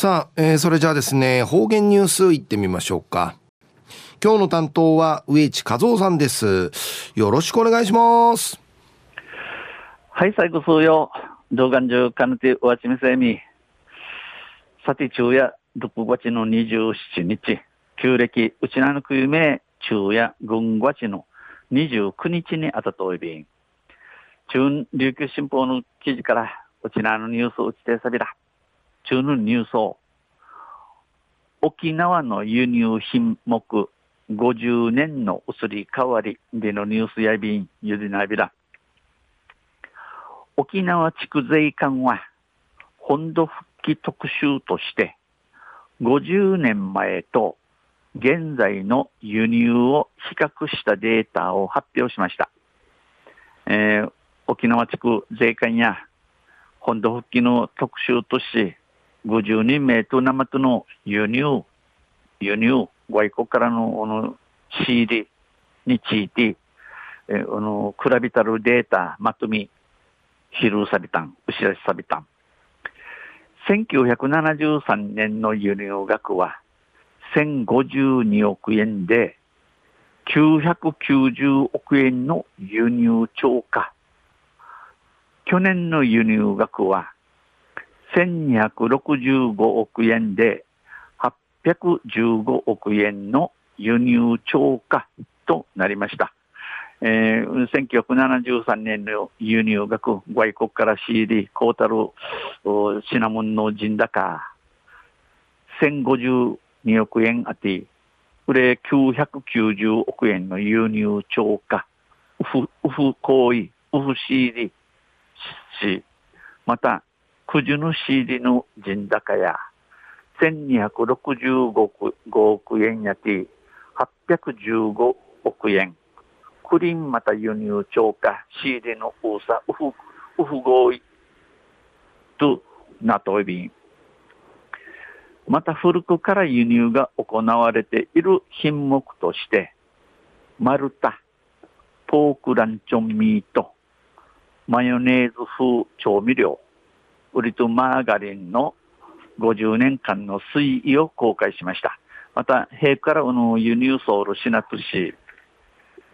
さあ、えー、それじゃあですね、方言ニュースいってみましょうか。今日の担当は植地和夫さんです。よろしくお願いします。はい、最後数曜。動画中、かぬて、おわちみせみ。さて、昼夜、6月の27日、旧暦、うちなのくゆめ、昼夜、軍月の29日にあたといびん。中琉球新報の記事から、うちなのニュースを打ちてさびら。中のニュースを、沖縄の輸入品目50年の移り変わりでのニュースやびん、ゆりなびら。沖縄地区税関は、本土復帰特集として、50年前と現在の輸入を比較したデータを発表しました。えー、沖縄地区税関や本土復帰の特集とし50人名と生との輸入、輸入、外国からの、あの、仕入りについて、えー、あの、比べたるデータ、まとめ、ヒルサビタン、ウシラシサビタン。1973年の輸入額は1052億円で、990億円の輸入超過。去年の輸入額は1265億円で815億円の輸入超過となりました。えー、1973年の輸入額、外国から仕入り、コータル、シナモンの陣高、1052億円あて、これ990億円の輸入超過、ウフ、ウフ行為、ウフ仕入りし、また、九十の仕入りの陣高や、1265億円やて、815億円。クリンまた輸入超過、仕入れの多さ、ウフ、ウフ合意となといびん。また古くから輸入が行われている品目として、丸太、ポークランチョンミート、マヨネーズ風調味料、ウリとマーガリンの50年間の推移を公開しました。また、平からの輸入ソウルシナプシ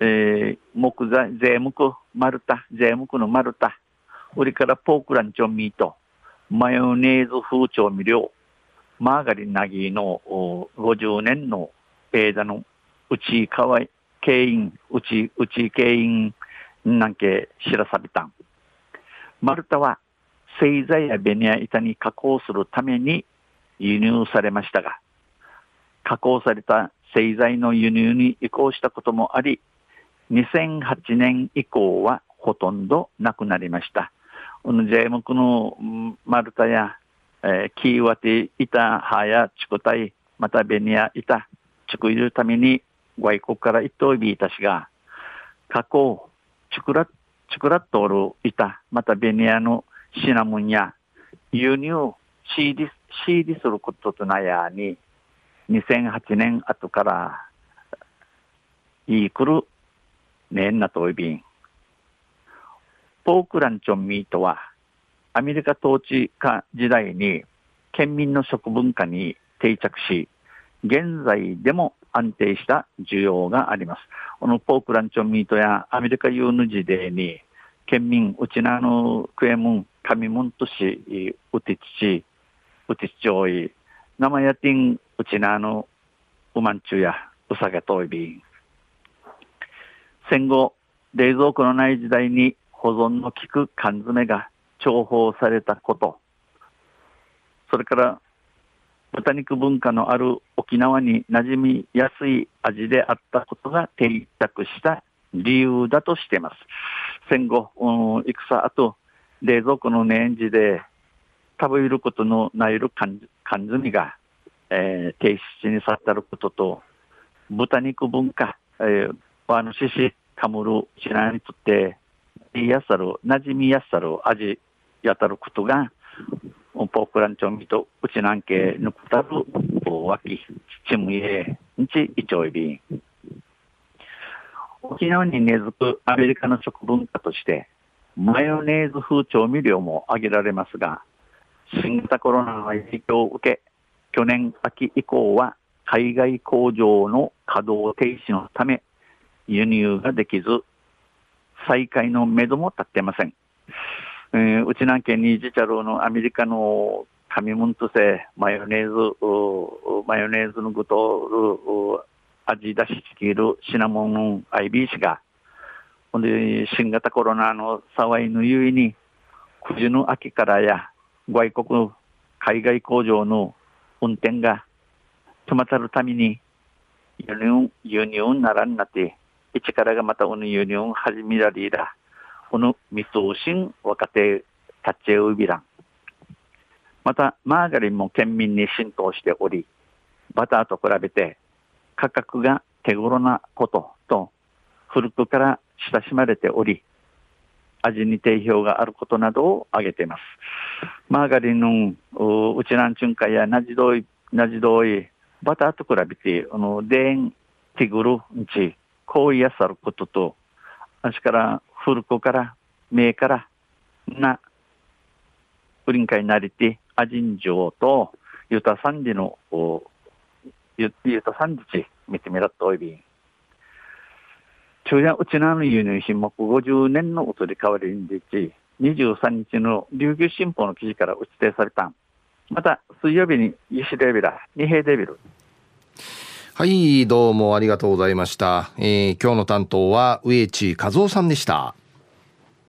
えー、木材、税目、丸太、税目の丸太、それからポークランチョンミート、マヨネーズ風調味料、マーガリンナギの50年の枝のうちかわい、経員、うち、うち経員なんけ知らさびたん。丸太は製材やベニヤ板に加工するために輸入されましたが、加工された製材の輸入に移行したこともあり、2008年以降はほとんどなくなりました。この税目の丸太や、えー、キーワテ、板、葉やチクタイ、またベニヤ、板、チクいるために外国から一等ビーたちが、加工、チクラ、チクラッとおる板、またベニヤのシナモンや輸入、仕入り、仕入りすることとなやに、2008年後から、いいくるねなといびん。ポークランチョンミートは、アメリカ統治下時代に県民の食文化に定着し、現在でも安定した需要があります。このポークランチョンミートやアメリカユーヌ時代に、県民、うちなのクエムン、カミムンとし、うてちち、うてちちおい、生やてん、うちなのうまんちゅや、うさげといびん。戦後、冷蔵庫のない時代に保存の効く缶詰が重宝されたこと、それから豚肉文化のある沖縄に馴染みやすい味であったことが定着した理由だとしています。戦後、戦後、冷蔵庫の年次で食べることのないる缶詰が、えー、停止に去ったることと、豚肉文化、えー、あの、しし、かむる、しなにとって、いやさる、馴染みやさる味やたることが、ポークランチョンミと、うちなんけ、ぬくたる、わき、ちむいえ、んち、いちょいびん。沖縄に根付くアメリカの食文化として、マヨネーズ風調味料も挙げられますが、新型コロナの影響を受け、去年秋以降は海外工場の稼働停止のため輸入ができず、再開のめども立ってません。えー、うちなんけにジチャルのアメリカの紙ムントセマヨネーズ、マヨネーズの具と味出しチキルシナモン IB が、ほんで新型コロナの騒いのゆいに、冬の秋からや外国海外工場の運転が止まったるために輸入、輸入ならんなって、一からがまたこの輸入始められだ。この見通しん若手タッチェウビラン。また、マーガリンも県民に浸透しており、バターと比べて価格が手頃なことと、古くから親しまれており、味に定評があることなどを挙げています。マーガリンのうちなんちゅんかやなじどい、なじどい、バターと比べて、あの、デン、ティグル、んち、こういやさることと、あしから古くから、名から、な、プリンカになりて、アジンジョウと、ユタサンディの、ユタサンディチ、見てみらっとおいびん。中夜うちなの輸入品目50年の移り変わりにち、23日の琉球新報の記事から打ち定された。また、水曜日に西デビラ、二平デビル。はい、どうもありがとうございました。えー、今日の担当は植地和夫さんでした。